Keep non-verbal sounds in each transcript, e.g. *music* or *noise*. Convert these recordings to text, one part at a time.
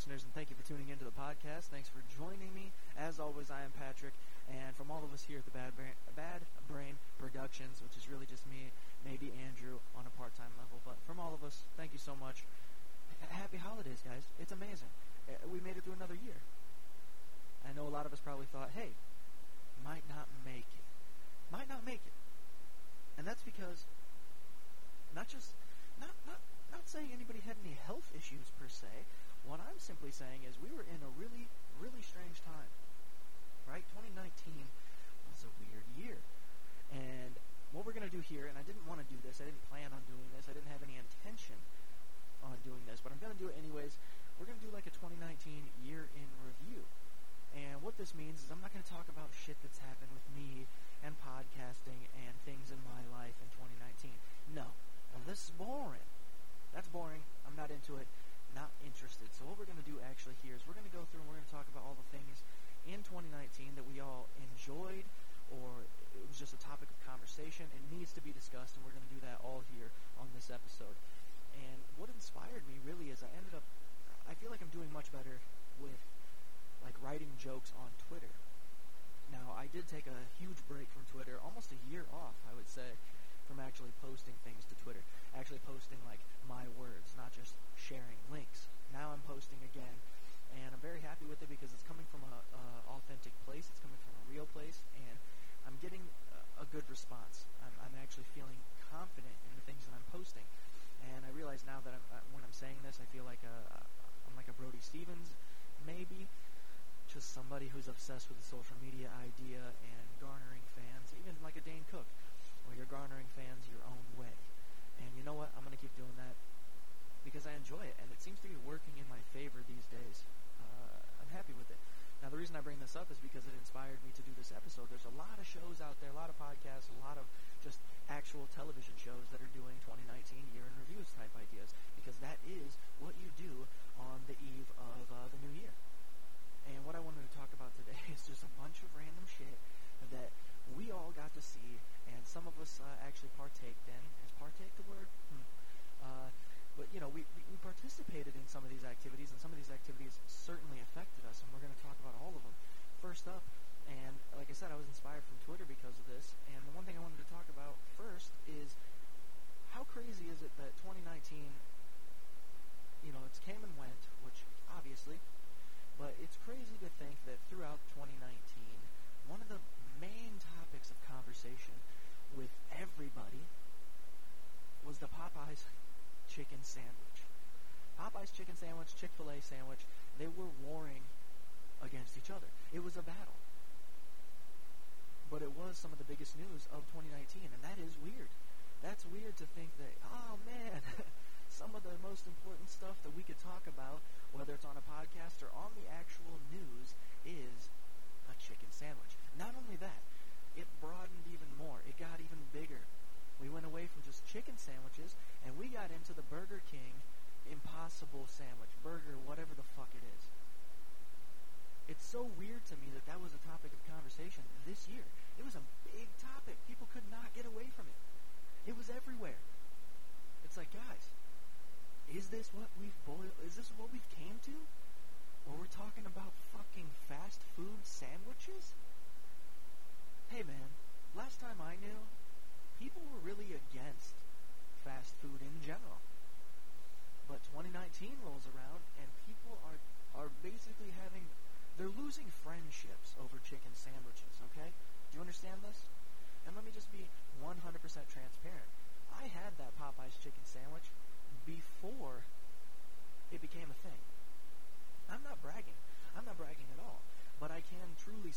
listeners, and thank you for tuning into the podcast. Thanks for joining me. As always, I am Patrick, and from all of us here at the Bad Brain, Bad Brain Productions, which is really just me, maybe Andrew on a part-time level, but from all of us, thank you so much. Happy holidays, guys. It's amazing. Eh, we made it through another year. I know a lot of us probably thought, hey, might not make it. Might not make it. And that's because not just not not not saying anybody had any health issues per se, what I'm simply saying is we were in a really, really strange time. Right? 2019 was a weird year. And what we're going to do here, and I didn't want to do this, I didn't plan on doing this, I didn't have any intention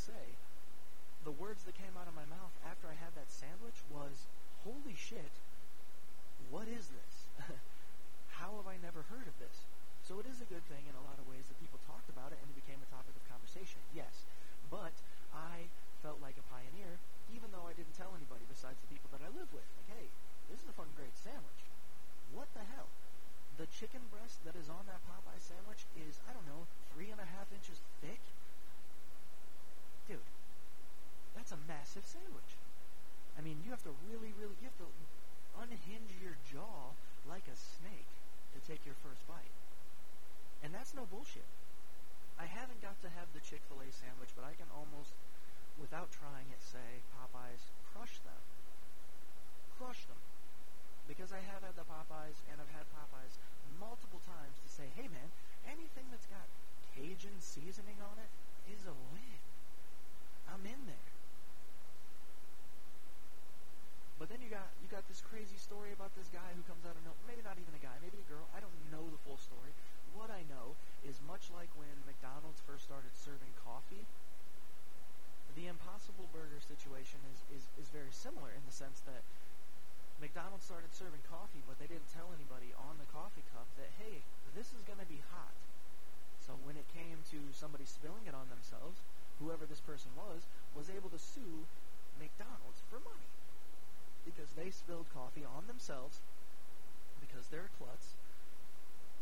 say, the words that came out of my mouth after I had that sandwich was, holy shit, what is this? *laughs* How have I never heard of this? So it is a good thing in a lot of ways that people talked about it and it became a topic of conversation, yes. But I felt like a pioneer, even though I didn't tell anybody besides the people that I live with. Like, hey, this is a fucking great sandwich. What the hell? The chicken breast that is on that Popeye sandwich is, I don't know, three and a half inches thick? dude, that's a massive sandwich. I mean, you have to really, really, you have to unhinge your jaw like a snake to take your first bite. And that's no bullshit. I haven't got to have the Chick fil A sandwich, but I can almost, without trying it, say Popeyes, crush them. Crush them. Because I have had the Popeyes, and I've had Popeyes multiple times to say, hey man, anything that's got Cajun seasoning on it is a win. I'm in there. But then you got you got this crazy story about this guy who comes out of no maybe not even a guy, maybe a girl. I don't know the full story. What I know is much like when McDonald's first started serving coffee, the Impossible Burger situation is, is, is very similar in the sense that McDonald's started serving coffee, but they didn't tell anybody on the coffee cup that, hey, this is going to be hot. So when it came to somebody spilling it on themselves, whoever this person was, was able to sue McDonald's for money because they spilled coffee on themselves because they're klutz.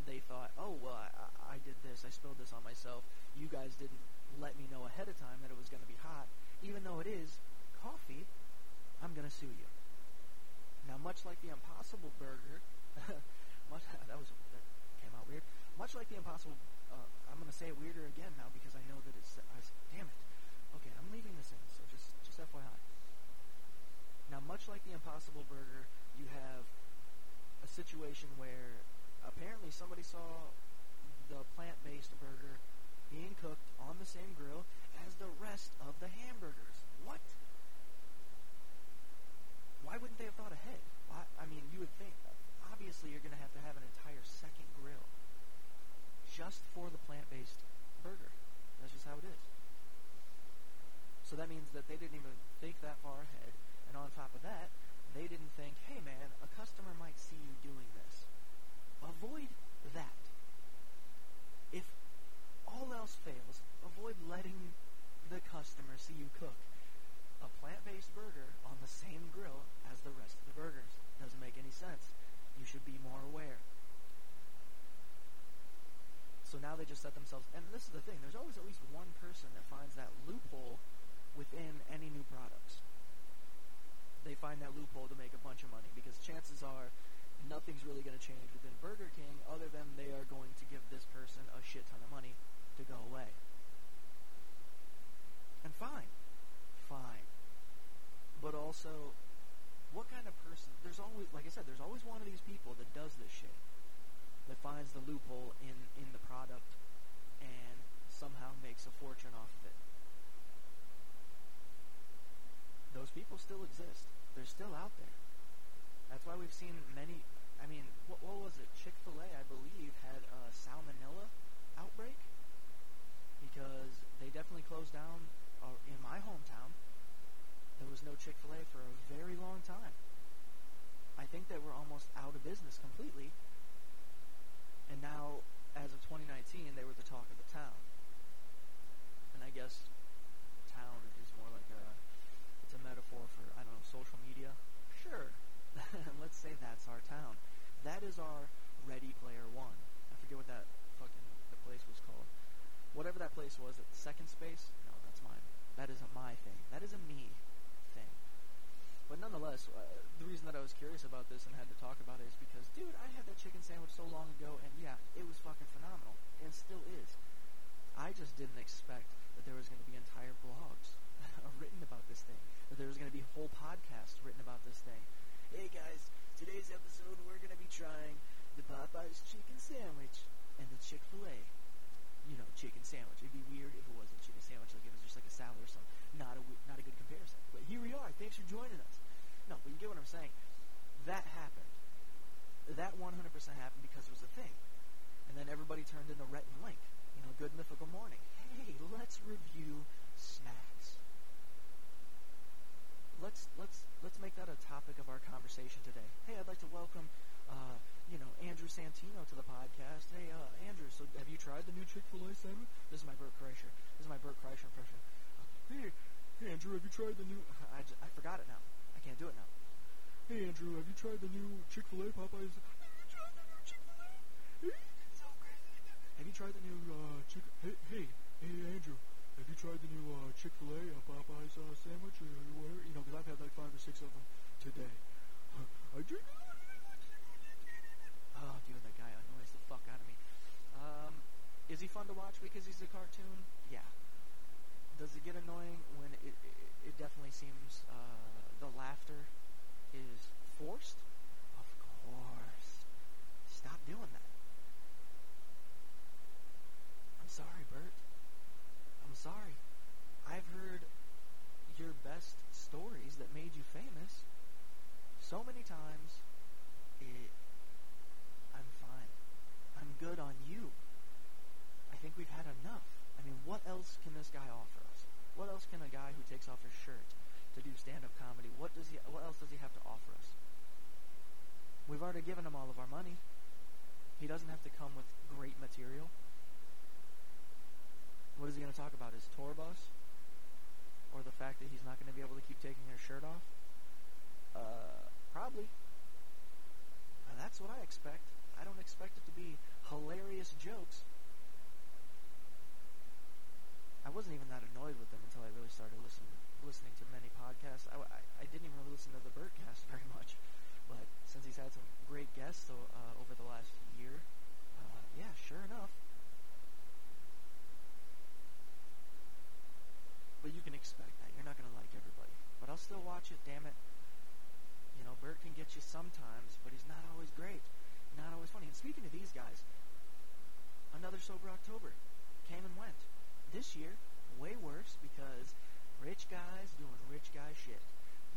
They thought, oh, well, I, I did this. I spilled this on myself. You guys didn't let me know ahead of time that it was going to be hot. Even though it is coffee, I'm going to sue you. Now, much like the Impossible Burger, *laughs* much, *laughs* that was that came out weird. Much like the Impossible, uh, I'm going to say it weirder again now because I know that it's. I, damn it. Okay, I'm leaving this in, so just just FYI. Now, much like the Impossible Burger, you have a situation where apparently somebody saw the plant-based burger being cooked on the same grill as the rest of the hamburgers. What? Why wouldn't they have thought ahead? Why, I mean, you would think, obviously, you're going to have to have an entire second grill just for the plant-based burger. That's just how it is. So that means that they didn't even think that far ahead. And on top of that, they didn't think, hey man, a customer might see you doing this. Avoid that. If all else fails, avoid letting the customer see you cook a plant-based burger on the same grill as the rest of the burgers. Doesn't make any sense. You should be more aware. So now they just set themselves, and this is the thing, there's always at least one person that finds that loophole within any new products they find that loophole to make a bunch of money because chances are nothing's really going to change within Burger King other than they are going to give this person a shit ton of money to go away. And fine. Fine. Also, what kind of person, there's always, like I said, there's always one of these people that does this shit, that finds the loophole in, in the product and somehow makes a fortune off of it. Those people still exist they're still out there. That's why we've seen many. I mean, what, what was it? Chick Fil A, I believe, had a salmonella outbreak because they definitely closed down uh, in my hometown. There was no Chick Fil A for a very long time. I think they were almost out of business completely. And now, as of 2019, they were the talk of the town. And I guess town is more like a it's a metaphor for I don't know social media. Sure, *laughs* let's say that's our town. That is our Ready Player One. I forget what that fucking the place was called. Whatever that place was, at Second Space. No, that's mine. That isn't my thing. That isn't me. But nonetheless, uh, the reason that I was curious about this and had to talk about it is because, dude, I had that chicken sandwich so long ago, and yeah, it was fucking phenomenal, and still is. I just didn't expect that there was going to be entire blogs *laughs* written about this thing that there was going to be whole podcasts written about this thing. Hey guys, today's episode we're going to be trying the Popeyes chicken sandwich and the Chick Fil A. You know, chicken sandwich. It'd be weird if it wasn't chicken sandwich, like it was just like a salad or something. Not a not a good comparison. But here we are. Thanks for joining us. No, but you get what I'm saying. That happened. That 100% happened because it was a thing. And then everybody turned into Rhett and Link. You know, good mythical morning. Hey, let's review snacks let's let's let's make that a topic of our conversation today. Hey, I'd like to welcome, uh, you know, Andrew Santino to the podcast. Hey, uh, Andrew, so have you tried the new Chick Fil A sandwich? This is my Bert Kreischer. This is my Bert Kreischer impression. Uh, hey, hey, Andrew, have you tried the new? I, I forgot it now. I can't do it now. Hey, Andrew, have you tried the new Chick Fil A Popeyes? Have you tried the new Chick Fil A? so crazy. Have you tried the new uh, chick? Hey, hey, hey, Andrew. Have you tried the new uh, Chick Fil A uh, Popeyes uh, sandwich or whatever? You know, because I've had like five or six of them today. *laughs* I did. Oh, dude, that guy annoys the fuck out of me. Um, is he fun to watch because he's a cartoon? Yeah. Does it get annoying when it, it, it definitely seems uh, the laughter is forced? Of course. Stop doing that. I'm sorry, Bert. I'm sorry. I've heard your best stories that made you famous so many times. It, I'm fine. I'm good on you. I think we've had enough. I mean, what else can this guy offer us? What else can a guy who takes off his shirt to do stand-up comedy? What does he? What else does he have to offer us? We've already given him all of our money. He doesn't have to come with great material. What is he going to talk about? His tour bus? Or the fact that he's not going to be able to keep taking his shirt off? Uh, probably. Uh, that's what I expect. I don't expect it to be hilarious jokes. I wasn't even that annoyed with them until I really started listening listening to many podcasts. I, I, didn't even really listen to the Bertcast *laughs* very much, but since he's had some great guests uh, over the last year, uh, yeah, sure enough. But you can expect that. You're not going to like everybody. But I'll still watch it, damn it. You know, Bert can get you sometimes, but he's not always great. Not always funny. And speaking of these guys, another Sober October came and went. This year, way worse because rich guys doing rich guy shit.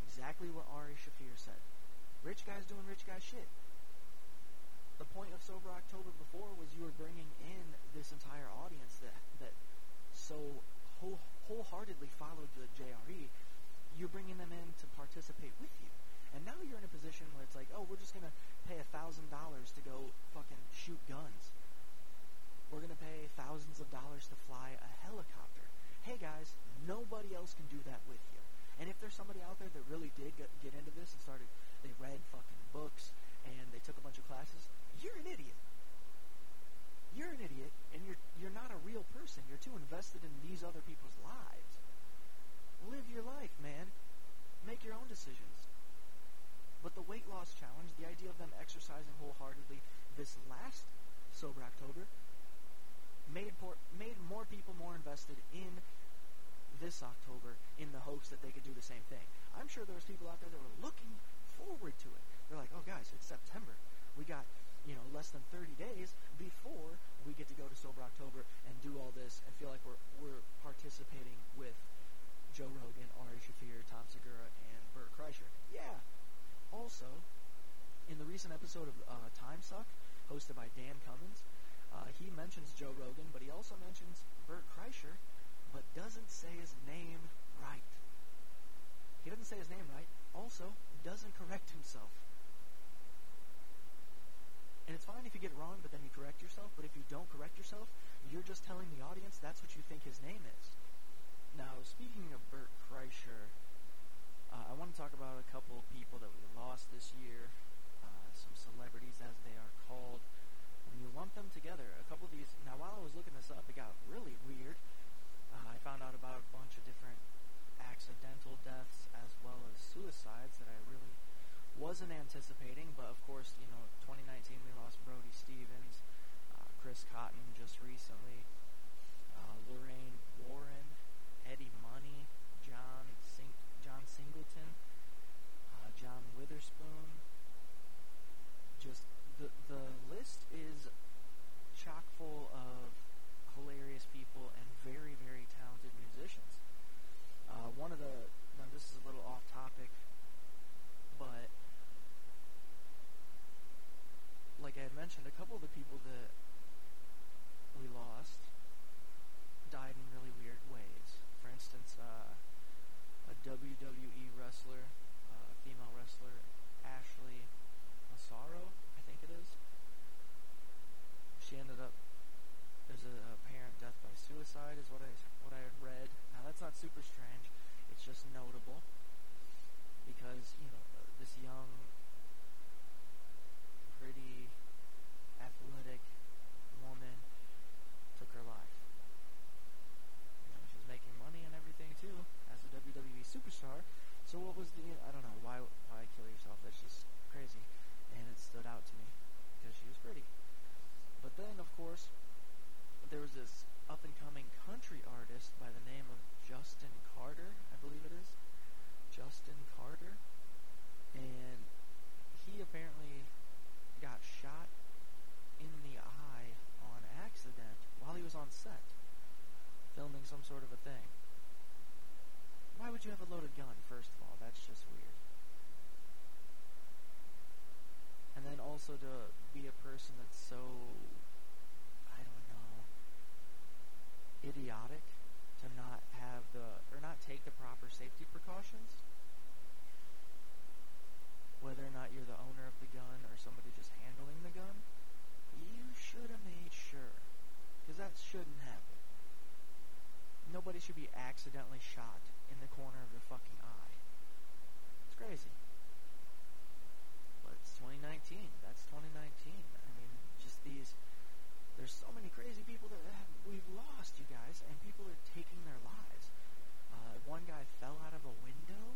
Exactly what Ari Shaffir said. Rich guys doing rich guy shit. The point of Sober October before was you were bringing in this entire audience that that so whole, wholeheartedly followed the JRE. You're bringing them in to participate with you. And now you're in a position where it's like, oh, we're just going to pay a $1,000 to go fucking shoot guns. We're going to pay thousands of dollars to fly a helicopter. Hey guys, nobody else can do that with you. And if there's somebody out there that really did get, get into this and started, they read fucking books and they took a bunch of classes, you're an idiot. You're an idiot, and you're you're not a real person. You're too invested in these other people's lives. Live your life, man. Make your own decisions. But the weight loss challenge, the idea of them exercising wholeheartedly this last sober October, made por- made more people more invested in this October in the hopes that they could do the same thing. I'm sure there was people out there that were looking forward to it. They're like, "Oh, guys, it's September. We got you know less than 30 days before we get to go to Sober October and do all this and feel like we're we're participating with Joe Rogan, Ari Shaffir, Tom Segura, and Bert Kreischer. Yeah. Also, in the recent episode of uh, Time Suck, hosted by Dan Cummins, uh, he mentions Joe Rogan, but he also mentions Bert Kreischer, but doesn't say his name right. He doesn't say his name right. Also, doesn't correct himself. And it's fine if you get it wrong, but then you correct yourself. But if you don't correct yourself, you're just telling the audience that's what you think his name is. Now, speaking of Bert Kreischer, uh, I want to talk about a couple of people that we lost this year, uh, some celebrities as they are called when you lump them together, a couple of these. Now, while I was looking this up, it got really weird. Sort of a thing. Why would you have a loaded gun, first of all? That's just weird. And then also to be a person that's so, I don't know, idiotic to not have the, or not take the proper safety precautions. Whether or not you're the owner of the gun or somebody just handling the gun, you should have made sure. Because that shouldn't happen. Nobody should be accidentally shot in the corner of their fucking eye. It's crazy. But it's 2019. That's 2019. I mean, just these. There's so many crazy people that have, we've lost, you guys, and people are taking their lives. Uh, one guy fell out of a window.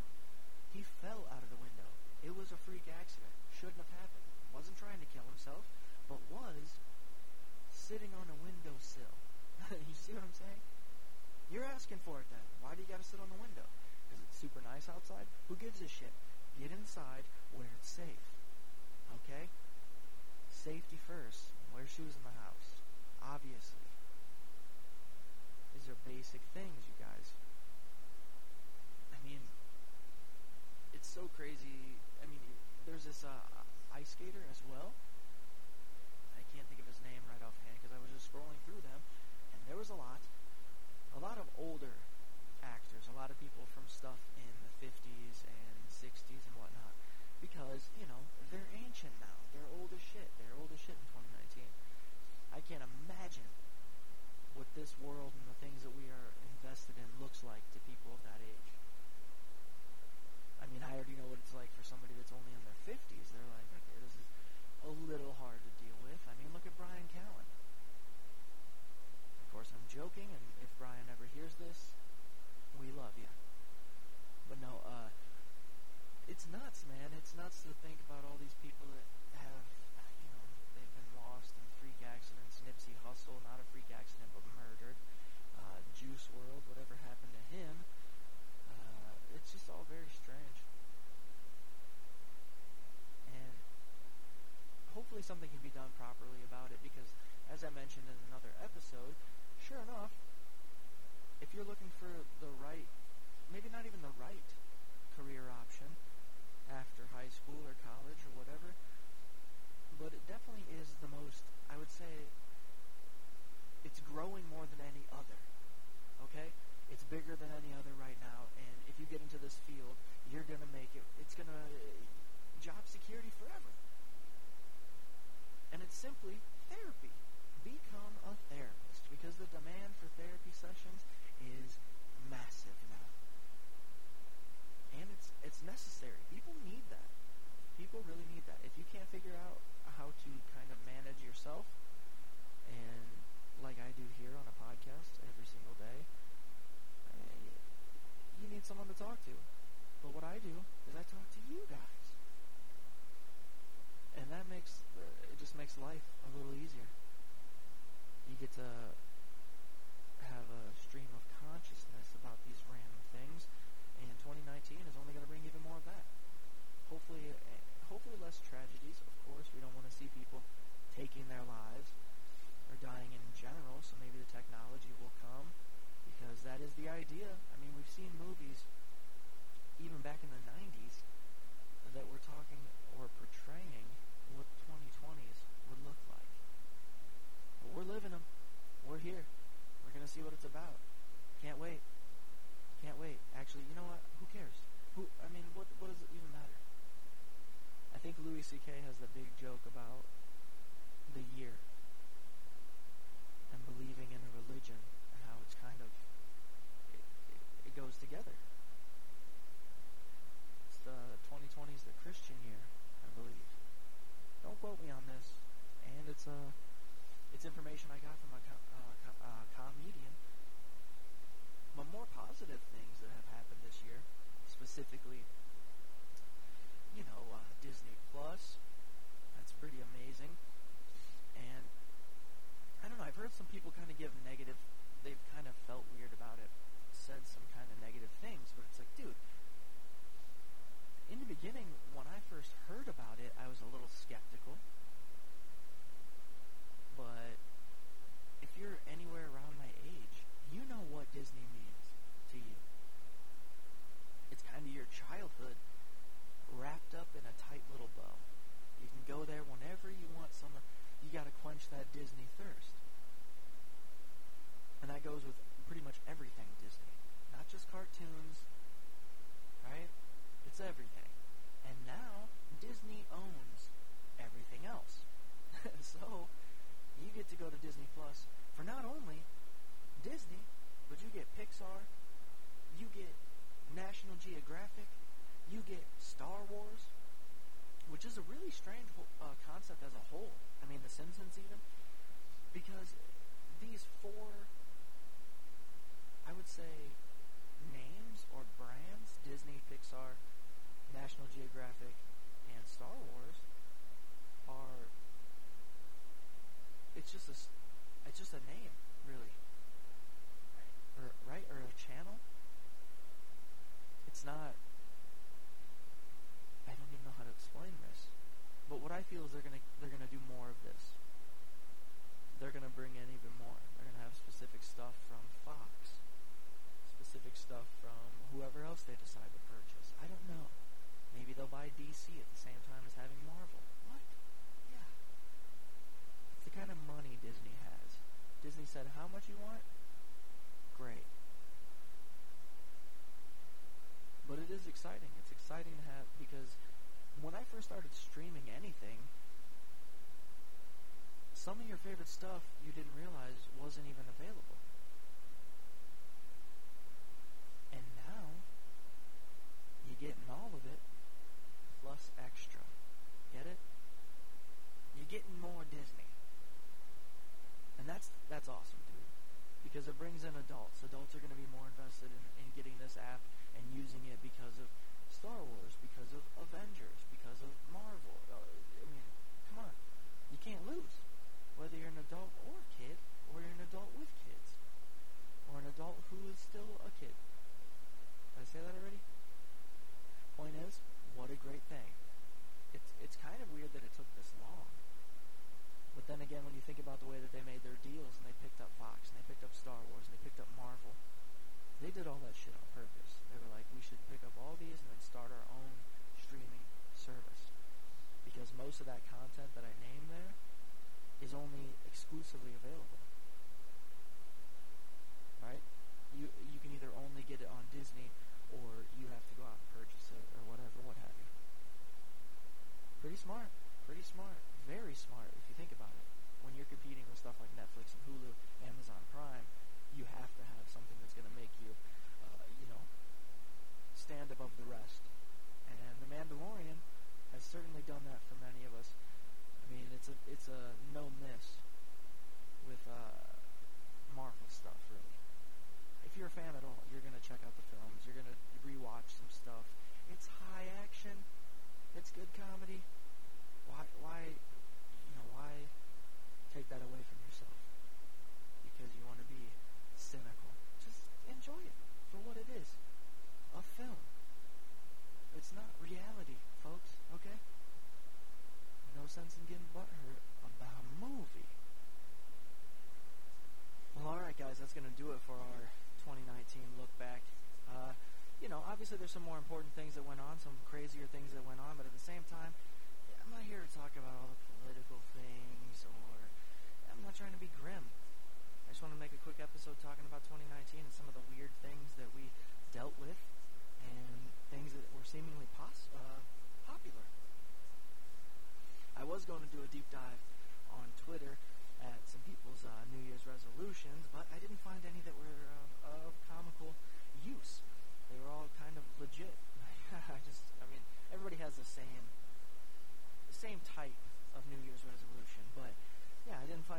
Life a little easier. You get to have a stream of consciousness about these random things, and 2019 is only going to bring even more of that. Hopefully, eh, hopefully less tragedies. Of course, we don't want to see people taking their lives or dying in general. So maybe the technology will come because that is the idea. I mean, we've seen movies even back in the 90s that were talking or portraying what 2020s would look like. But we're living them. We're here. We're going to see what it's about. Can't wait. Can't wait. Actually, you know what? Who cares? Who? I mean, what? What does it even matter? I think Louis C.K. has the big joke about the year and believing in a religion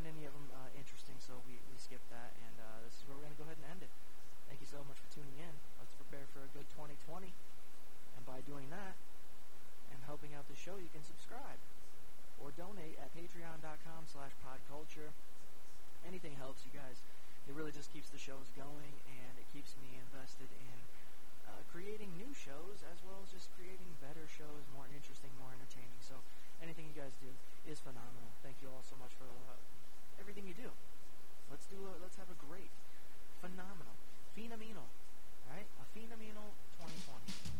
find any of them uh, interesting, so we, we skipped that. And uh, this is where we're going to go ahead and end it. Thank you so much for tuning in. Let's prepare for a good 2020. And by doing that and helping out the show, you can subscribe or donate at patreon.com slash podculture. Anything helps, you guys. It really just keeps the shows going, and it keeps me invested in uh, creating new shows as well as just creating better shows, more interesting, more entertaining. So anything you guys do is phenomenal. Thank you all so much for uh, everything you do. Let's do a, let's have a great, phenomenal, phenomenal, right? A phenomenal 2020.